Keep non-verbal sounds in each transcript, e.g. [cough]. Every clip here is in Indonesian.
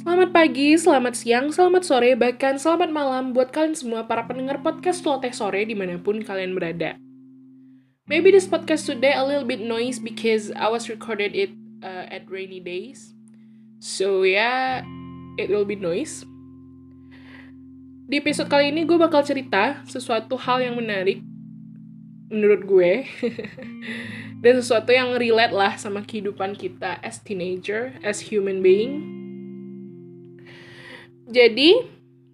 Selamat pagi, selamat siang, selamat sore, bahkan selamat malam buat kalian semua para pendengar podcast Loteh Sore di mana pun kalian berada. Maybe this podcast today a little bit noise because I was recorded it uh, at rainy days. So yeah, it will be noise. Di episode kali ini gue bakal cerita sesuatu hal yang menarik menurut gue. [laughs] Dan sesuatu yang relate lah sama kehidupan kita as teenager, as human being. Jadi,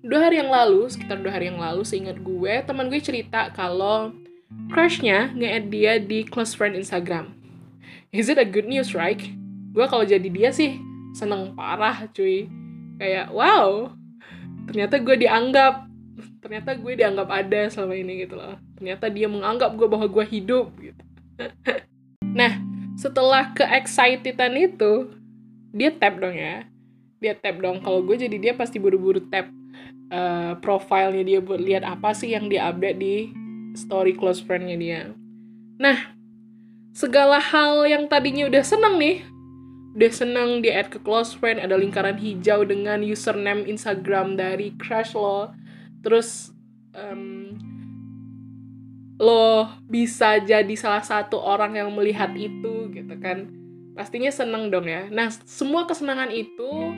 dua hari yang lalu, sekitar dua hari yang lalu, seingat gue, teman gue cerita kalau crushnya nge-add dia di close friend Instagram. Is it a good news, right? Gue kalau jadi dia sih seneng parah, cuy. Kayak, wow, ternyata gue dianggap. Ternyata gue dianggap ada selama ini gitu loh. Ternyata dia menganggap gue bahwa gue hidup gitu. [laughs] Nah, setelah ke-excitedan itu, dia tap dong ya. Dia tap dong. Kalau gue jadi dia pasti buru-buru tap uh, profilnya dia buat lihat apa sih yang dia update di story close friendnya dia. Nah, segala hal yang tadinya udah seneng nih, udah seneng dia add ke close friend, ada lingkaran hijau dengan username Instagram dari crush lo, terus um, lo bisa jadi salah satu orang yang melihat itu gitu kan pastinya seneng dong ya nah semua kesenangan itu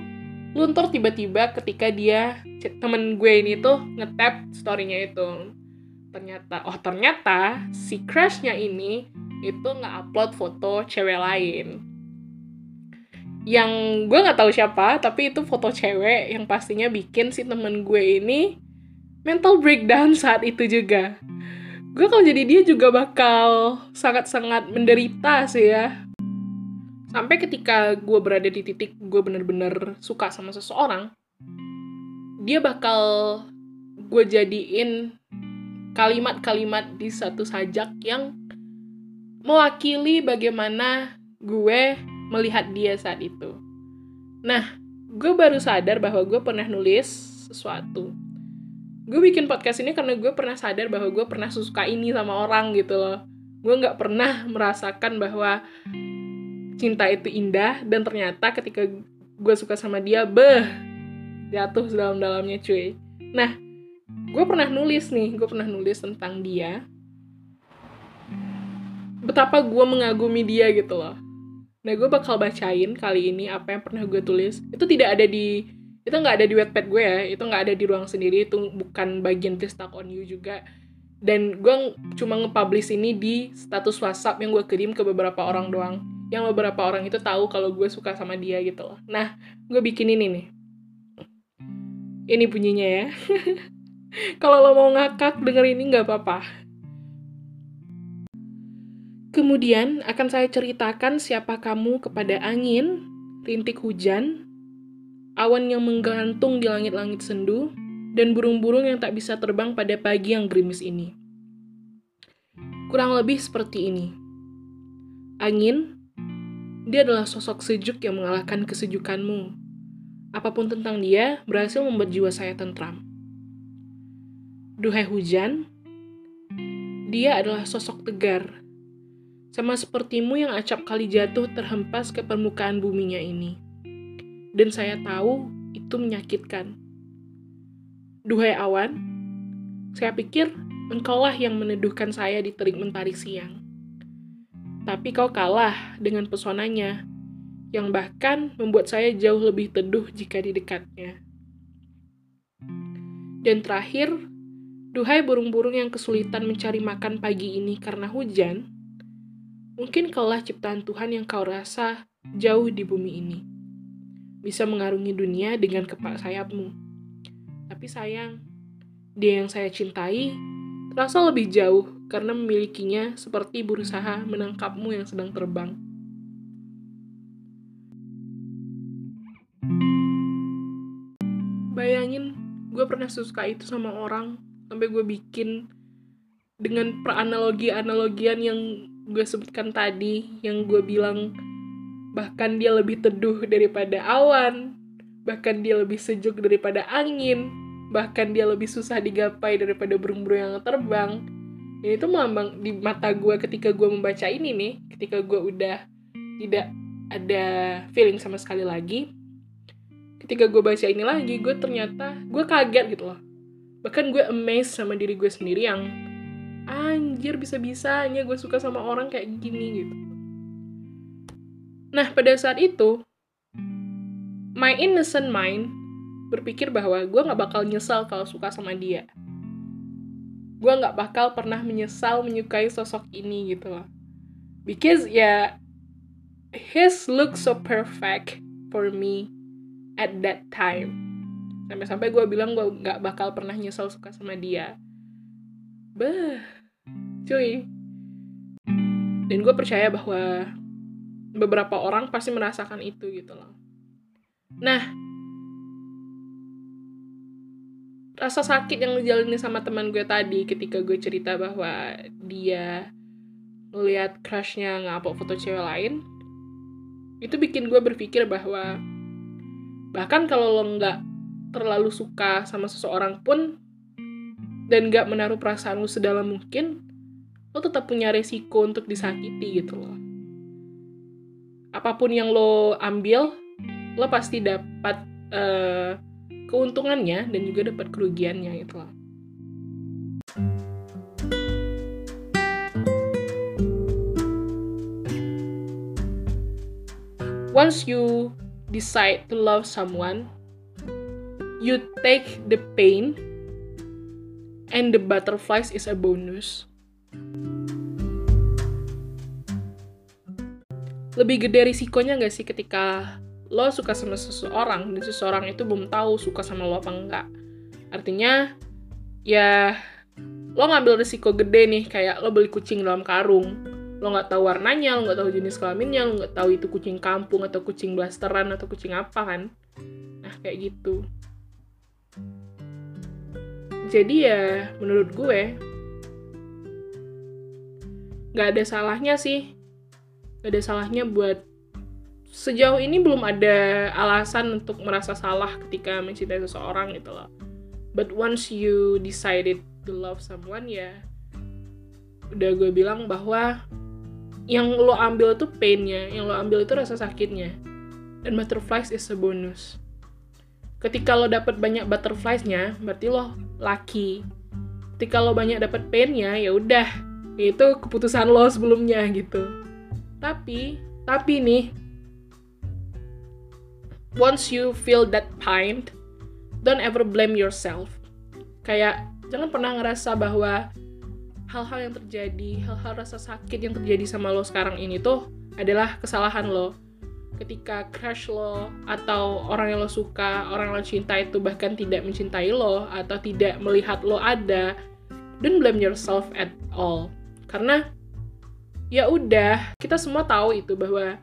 luntur tiba-tiba ketika dia temen gue ini tuh ngetap storynya itu. Ternyata oh ternyata si crushnya ini itu nggak upload foto cewek lain. Yang gue nggak tahu siapa tapi itu foto cewek yang pastinya bikin si temen gue ini mental breakdown saat itu juga. Gue kalau jadi dia juga bakal sangat-sangat menderita sih ya sampai ketika gue berada di titik gue bener-bener suka sama seseorang dia bakal gue jadiin kalimat-kalimat di satu sajak yang mewakili bagaimana gue melihat dia saat itu. Nah, gue baru sadar bahwa gue pernah nulis sesuatu gue bikin podcast ini karena gue pernah sadar bahwa gue pernah suka ini sama orang gitu loh gue nggak pernah merasakan bahwa cinta itu indah dan ternyata ketika gue suka sama dia beh jatuh dalam-dalamnya cuy. Nah gue pernah nulis nih gue pernah nulis tentang dia. Betapa gue mengagumi dia gitu loh. Nah gue bakal bacain kali ini apa yang pernah gue tulis. Itu tidak ada di itu nggak ada di webpad gue ya itu nggak ada di ruang sendiri itu bukan bagian Talk on You juga. Dan gue cuma nge-publish ini di status WhatsApp yang gue kirim ke beberapa orang doang yang beberapa orang itu tahu kalau gue suka sama dia gitu loh nah gue bikin ini nih ini bunyinya ya [laughs] kalau lo mau ngakak denger ini nggak apa-apa Kemudian akan saya ceritakan siapa kamu kepada angin, rintik hujan, awan yang menggantung di langit-langit sendu, dan burung-burung yang tak bisa terbang pada pagi yang gerimis ini. Kurang lebih seperti ini. Angin, dia adalah sosok sejuk yang mengalahkan kesejukanmu. Apa pun tentang dia berhasil membuat jiwa saya tentram. Duhai hujan, dia adalah sosok tegar, sama sepertimu yang acap kali jatuh terhempas ke permukaan buminya ini dan saya tahu itu menyakitkan. Duhai awan, saya pikir engkaulah yang meneduhkan saya di terik mentari siang. Tapi kau kalah dengan pesonanya, yang bahkan membuat saya jauh lebih teduh jika di dekatnya. Dan terakhir, duhai burung-burung yang kesulitan mencari makan pagi ini karena hujan, mungkin kaulah ciptaan Tuhan yang kau rasa jauh di bumi ini bisa mengarungi dunia dengan kepak sayapmu. Tapi sayang, dia yang saya cintai terasa lebih jauh karena memilikinya seperti berusaha menangkapmu yang sedang terbang. Bayangin, gue pernah suka itu sama orang sampai gue bikin dengan peranalogi-analogian yang gue sebutkan tadi, yang gue bilang bahkan dia lebih teduh daripada awan, bahkan dia lebih sejuk daripada angin, bahkan dia lebih susah digapai daripada burung-burung yang terbang. Dan itu melambang di mata gue ketika gue membaca ini nih, ketika gue udah tidak ada feeling sama sekali lagi, ketika gue baca ini lagi gue ternyata gue kaget gitu loh. Bahkan gue amazed sama diri gue sendiri yang anjir bisa-bisanya gue suka sama orang kayak gini gitu. Nah pada saat itu my innocent mind berpikir bahwa gue gak bakal nyesal kalau suka sama dia. Gue gak bakal pernah menyesal menyukai sosok ini gitu loh. Because ya yeah, his look so perfect for me at that time. Sampai-sampai gue bilang gue gak bakal pernah nyesel suka sama dia. Bah cuy. Dan gue percaya bahwa beberapa orang pasti merasakan itu gitu loh. Nah rasa sakit yang dijalani sama teman gue tadi ketika gue cerita bahwa dia ngeliat crushnya ngapok foto cewek lain itu bikin gue berpikir bahwa bahkan kalau lo nggak terlalu suka sama seseorang pun dan nggak menaruh perasaan lo sedalam mungkin lo tetap punya resiko untuk disakiti gitu loh. Apa pun yang lo ambil lo pasti dapat uh, keuntungannya dan juga dapat kerugiannya itu loh. Once you decide to love someone, you take the pain and the butterflies is a bonus. Lebih gede risikonya nggak sih ketika lo suka sama seseorang dan seseorang itu belum tahu suka sama lo apa enggak. Artinya ya lo ngambil risiko gede nih kayak lo beli kucing dalam karung. Lo nggak tahu warnanya lo nggak tahu jenis kelaminnya lo nggak tahu itu kucing kampung atau kucing blasteran atau kucing apa kan. Nah kayak gitu. Jadi ya menurut gue nggak ada salahnya sih. Nggak ada salahnya buat sejauh ini belum ada alasan untuk merasa salah ketika mencintai seseorang gitu loh. But once you decided to love someone ya udah gue bilang bahwa yang lo ambil itu painnya, yang lo ambil itu rasa sakitnya. Dan butterflies is a bonus. Ketika lo dapet banyak butterfliesnya, berarti lo lucky. Ketika lo banyak dapet painnya, ya udah, itu keputusan lo sebelumnya gitu. Tapi, tapi nih, once you feel that pain, don't ever blame yourself. Kayak jangan pernah ngerasa bahwa hal-hal yang terjadi, hal-hal rasa sakit yang terjadi sama lo sekarang ini tuh adalah kesalahan lo. Ketika crush lo atau orang yang lo suka, orang yang lo cinta itu bahkan tidak mencintai lo atau tidak melihat lo ada, don't blame yourself at all. Karena ya udah, kita semua tahu itu bahwa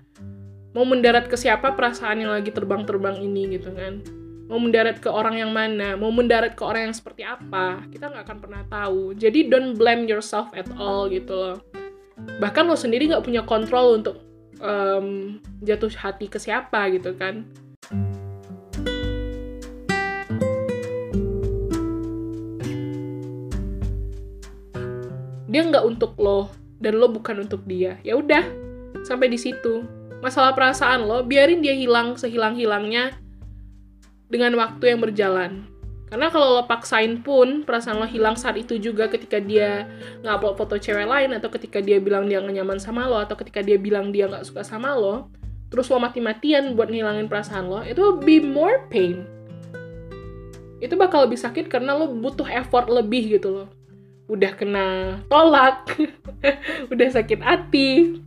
mau mendarat ke siapa perasaan yang lagi terbang-terbang ini gitu kan? Mau mendarat ke orang yang mana? Mau mendarat ke orang yang seperti apa? Kita nggak akan pernah tahu. Jadi don't blame yourself at all gitu loh. Bahkan lo sendiri nggak punya kontrol untuk um, jatuh hati ke siapa gitu kan? Dia nggak untuk lo dan lo bukan untuk dia. Ya udah sampai di situ masalah perasaan lo, biarin dia hilang sehilang-hilangnya dengan waktu yang berjalan. Karena kalau lo paksain pun, perasaan lo hilang saat itu juga ketika dia ngupload foto cewek lain, atau ketika dia bilang dia gak nyaman sama lo, atau ketika dia bilang dia gak suka sama lo, terus lo mati-matian buat ngilangin perasaan lo, itu be more pain. Itu bakal lebih sakit karena lo butuh effort lebih gitu loh. Udah kena tolak, [laughs] udah sakit hati,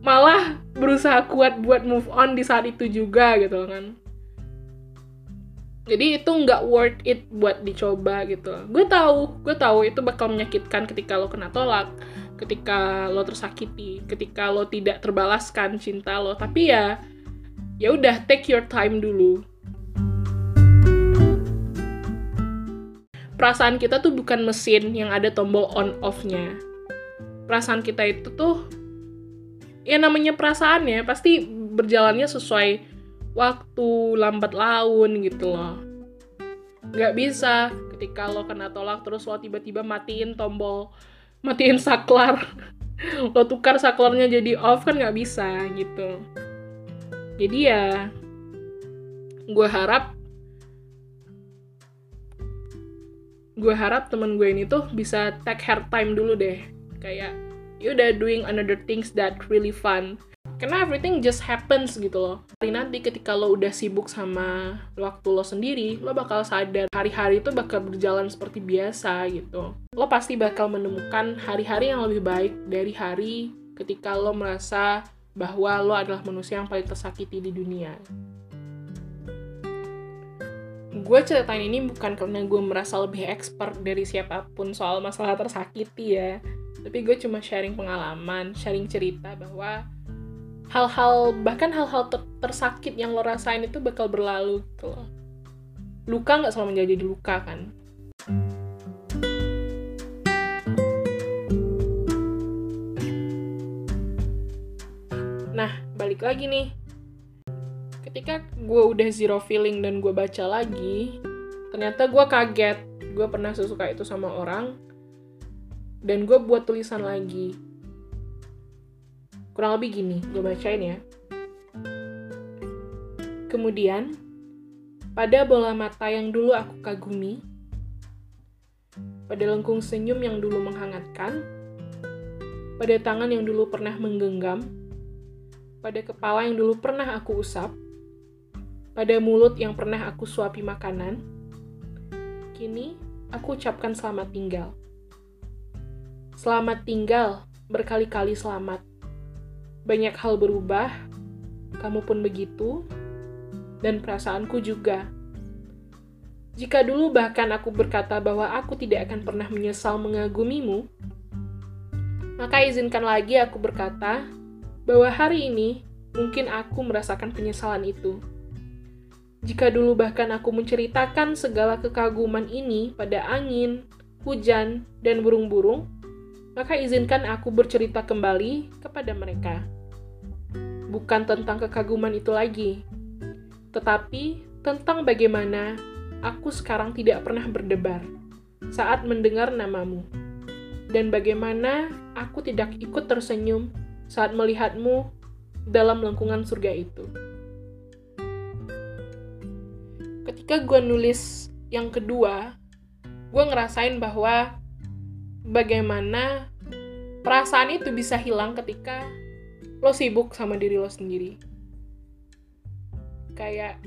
malah berusaha kuat buat move on di saat itu juga gitu kan. Jadi itu nggak worth it buat dicoba gitu. Gue tahu gue tahu itu bakal menyakitkan ketika lo kena tolak ketika lo tersakiti ketika lo tidak terbalaskan cinta lo. Tapi ya ya udah take your time dulu. Perasaan kita tuh bukan mesin yang ada tombol on off-nya perasaan kita itu tuh ya namanya perasaan ya pasti berjalannya sesuai waktu lambat laun gitu loh. Nggak bisa ketika lo kena tolak terus lo tiba-tiba matiin tombol matiin saklar. [laughs] Lo tukar saklarnya jadi off kan nggak bisa gitu. Jadi ya gue harap gue harap temen gue ini tuh bisa take her time dulu deh. Kayak you udah doing another things that really fun. Karena everything just happens gitu loh. Hari nanti ketika lo udah sibuk sama waktu lo sendiri lo bakal sadar hari-hari itu bakal berjalan seperti biasa gitu. Lo pasti bakal menemukan hari-hari yang lebih baik dari hari ketika lo merasa bahwa lo adalah manusia yang paling tersakiti di dunia. Gue ceritain ini bukan karena gue merasa lebih expert dari siapa pun soal masalah tersakiti ya tapi gue cuma sharing pengalaman sharing cerita bahwa hal-hal bahkan hal-hal ter tersakit yang lo rasain itu bakal berlalu gitu loh. Luka nggak selalu menjadi luka kan? Nah balik lagi nih. Ketika gue udah zero feeling dan gue baca lagi ternyata gue kaget. Gue pernah sesuka itu sama orang dan gue buat tulisan lagi Kurang lebih gini, gue bacain ya. Kemudian, pada bola mata yang dulu aku kagumi, pada lengkung senyum yang dulu menghangatkan, pada tangan yang dulu pernah menggenggam, pada kepala yang dulu pernah aku usap, pada mulut yang pernah aku suapi makanan, kini aku ucapkan selamat tinggal. Selamat tinggal, berkali-kali selamat banyak hal berubah, kamu pun begitu, dan perasaanku juga. Jika dulu bahkan aku berkata bahwa aku tidak akan pernah menyesal mengagumimu, maka izinkan lagi aku berkata bahwa hari ini mungkin aku merasakan penyesalan itu. Jika dulu bahkan aku menceritakan segala kekaguman ini pada angin, hujan, dan burung-burung, maka izinkan aku bercerita kembali kepada mereka bukan tentang kekaguman itu lagi, tetapi tentang bagaimana aku sekarang tidak pernah berdebar saat mendengar namamu, dan bagaimana aku tidak ikut tersenyum saat melihatmu dalam lengkungan surga itu. Ketika gue nulis yang kedua, gue ngerasain bahwa bagaimana perasaan itu bisa hilang ketika lo sibuk sama diri lo sendiri. Kayak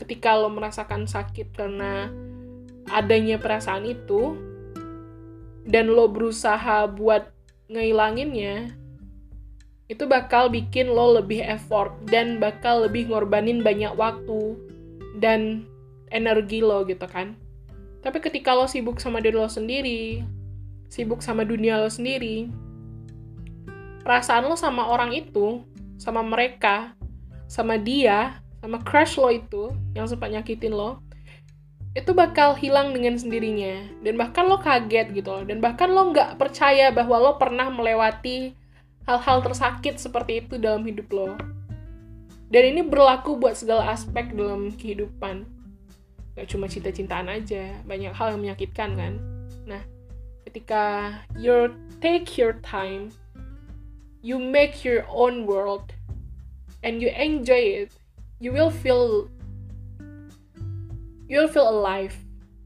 ketika lo merasakan sakit karena adanya perasaan itu dan lo berusaha buat ngehilanginnya itu bakal bikin lo lebih effort dan bakal lebih ngorbanin banyak waktu dan energi lo gitu kan. Tapi ketika lo sibuk sama diri lo sendiri sibuk sama dunia lo sendiri perasaan lo sama orang itu, sama mereka, sama dia, sama crush lo itu yang sempat nyakitin lo, itu bakal hilang dengan sendirinya. Dan bahkan lo kaget gitu loh. Dan bahkan lo nggak percaya bahwa lo pernah melewati hal-hal tersakit seperti itu dalam hidup lo. Dan ini berlaku buat segala aspek dalam kehidupan. Gak cuma cinta-cintaan aja, banyak hal yang menyakitkan kan. Nah, ketika you take your time you make your own world and you enjoy it, you will feel you will feel alive.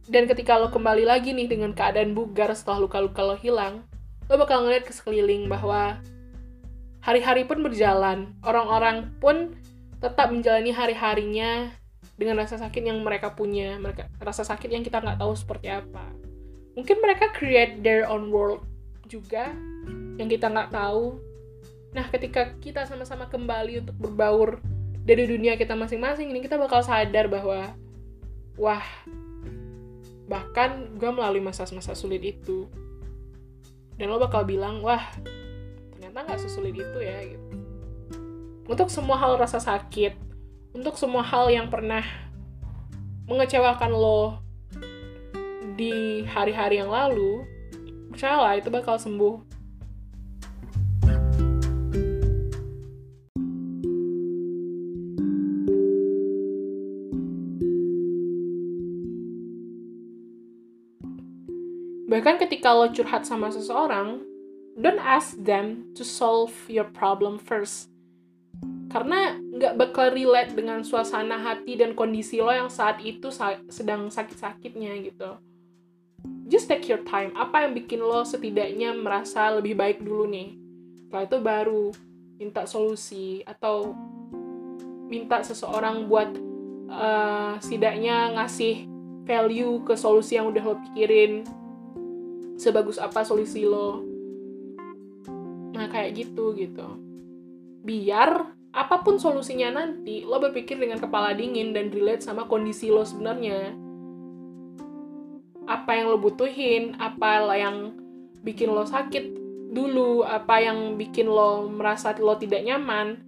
Dan ketika lo kembali lagi nih dengan keadaan bugar setelah luka-luka lo hilang, lo bakal ngeliat ke sekeliling bahwa hari-hari pun berjalan, orang-orang pun tetap menjalani hari-harinya dengan rasa sakit yang mereka punya, mereka rasa sakit yang kita nggak tahu seperti apa. Mungkin mereka create their own world juga yang kita nggak tahu, Nah, ketika kita sama-sama kembali untuk berbaur dari dunia kita masing-masing, ini kita bakal sadar bahwa, wah, bahkan gue melalui masa-masa sulit itu. Dan lo bakal bilang, wah, ternyata nggak sesulit itu ya, gitu. Untuk semua hal rasa sakit, untuk semua hal yang pernah mengecewakan lo di hari-hari yang lalu, percayalah itu bakal sembuh Bahkan ketika lo curhat sama seseorang, don't ask them to solve your problem first. karena nggak bakal relate dengan suasana hati dan kondisi lo yang saat itu sedang sakit-sakitnya gitu just take your time. Apa yang bikin lo setidaknya merasa lebih baik dulu nih? Setelah itu baru minta solusi atau minta seseorang buat uh, setidaknya ngasih value ke solusi yang udah lo pikirin. Sebagus apa solusi lo. Nah kayak gitu gitu. Biar apa pun solusinya nanti, lo berpikir dengan kepala dingin dan relate sama kondisi lo sebenarnya. Apa yang lo butuhin, apa yang bikin lo sakit dulu, apa yang bikin lo merasa lo tidak nyaman,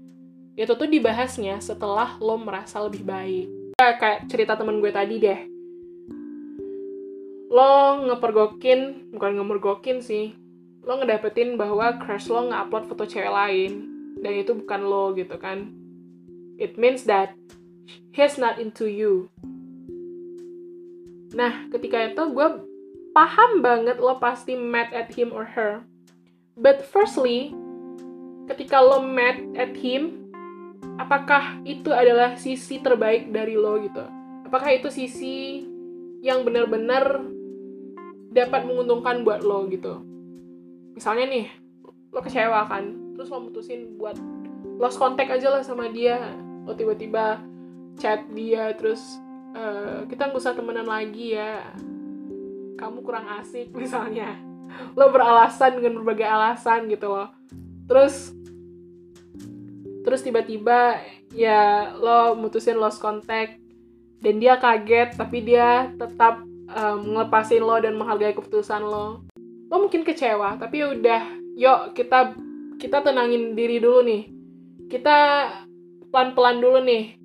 itu tuh dibahasnya setelah lo merasa lebih baik. Kayak cerita temen gue tadi deh. Lo ngepergokin, bukan ngemergokin sih, lo ngedapetin bahwa crush lo nge-upload foto cewek lain dan itu bukan lo gitu kan it means that he's not into you nah ketika itu gue paham banget lo pasti mad at him or her. But firstly ketika lo mad at him apakah itu adalah sisi terbaik dari lo gitu? Apakah itu sisi yang benar-benar dapat menguntungkan buat lo gitu? Misalnya nih lo kecewa kan terus lo mutusin buat lost contact aja lah sama dia. Lo tiba-tiba chat dia terus uh, kita nggak usah temenan lagi ya. Kamu kurang asik [laughs] misalnya. Lo beralasan dengan berbagai alasan gitu loh. Terus terus tiba-tiba ya lo mutusin lost contact. Dan dia kaget tapi dia tetap um, ngelepasin lo dan menghargai keputusan lo. Lo mungkin kecewa tapi ya udah. Yuk kita kita tenangin diri dulu nih. Kita pelan-pelan dulu nih.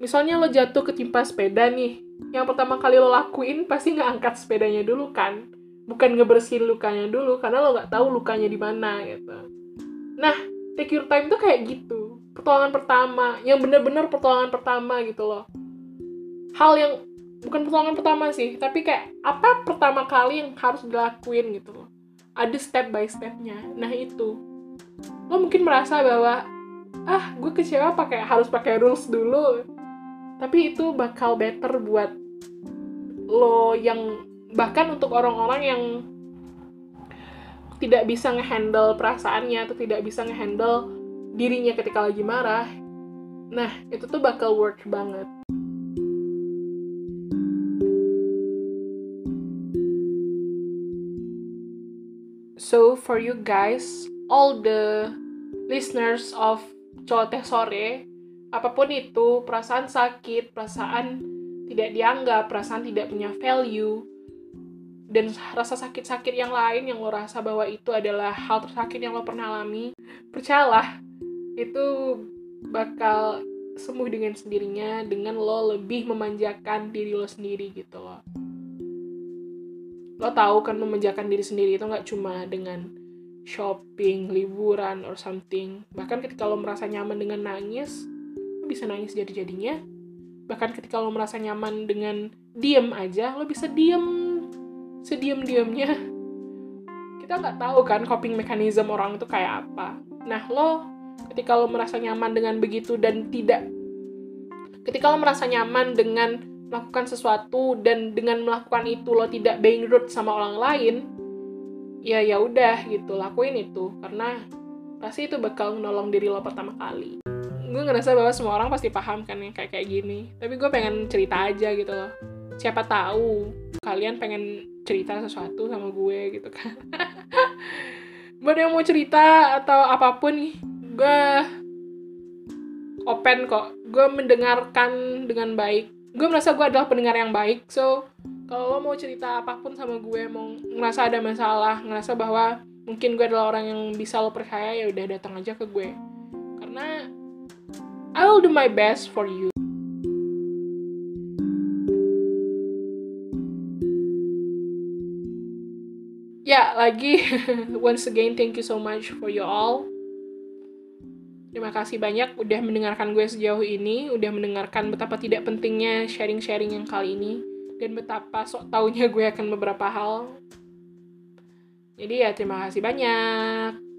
Misalnya lo jatuh ketimpa sepeda nih. Yang pertama kali lo lakuin pasti nggak angkat sepedanya dulu kan. Bukan ngebersihin lukanya dulu, karena lo nggak tahu lukanya di mana gitu. Nah, take your time tuh kayak gitu. Pertolongan pertama, yang bener-bener pertolongan pertama gitu loh. Hal yang bukan pertolongan pertama sih, tapi kayak apa pertama kali yang harus dilakuin gitu loh. Ada step by stepnya. Nah itu lo mungkin merasa bahwa ah gue kecewa pakai harus pakai rules dulu tapi itu bakal better buat lo yang bahkan untuk orang-orang yang tidak bisa ngehandle perasaannya atau tidak bisa ngehandle dirinya ketika lagi marah nah itu tuh bakal work banget. So for you guys all the listeners of Cowok Sore, apa pun itu, perasaan sakit, perasaan tidak dianggap, perasaan tidak punya value, dan rasa sakit-sakit yang lain yang lo rasa bahwa itu adalah hal tersakit yang lo pernah alami, percayalah, itu bakal sembuh dengan sendirinya dengan lo lebih memanjakan diri lo sendiri gitu loh. Lo tahu kan memanjakan diri sendiri itu nggak cuma dengan shopping, liburan, or something. Bahkan ketika lo merasa nyaman dengan nangis, lo bisa nangis jadi-jadinya. Bahkan ketika lo merasa nyaman dengan diem aja, lo bisa diem sediem-diemnya. Kita nggak tahu kan coping mechanism orang itu kayak apa. Nah, lo ketika lo merasa nyaman dengan begitu dan tidak ketika lo merasa nyaman dengan melakukan sesuatu dan dengan melakukan itu lo tidak being rude sama orang lain, ya ya udah gitu lakuin itu karena pasti itu bakal nolong diri lo pertama kali gue ngerasa bahwa semua orang pasti paham kan yang kayak kayak gini. Tapi gue pengen cerita aja gitu loh. Siapa tahu kalian pengen cerita sesuatu sama gue gitu kan. [laughs] Buat yang mau cerita atau apa pun nih gue open kok. Gue mendengarkan dengan baik. Gue merasa gue adalah pendengar yang baik. So kalau lo mau cerita apa pun sama gue mau ngerasa ada masalah ngerasa bahwa mungkin gue adalah orang yang bisa lo percaya ya udah datang aja ke gue Will do my best for you ya lagi [laughs] once again thank you so much for you all Terima kasih banyak udah mendengarkan gue sejauh ini, udah mendengarkan betapa tidak pentingnya sharing-sharing yang kali ini dan betapa sok taunya gue akan beberapa hal. Jadi ya terima kasih banyak.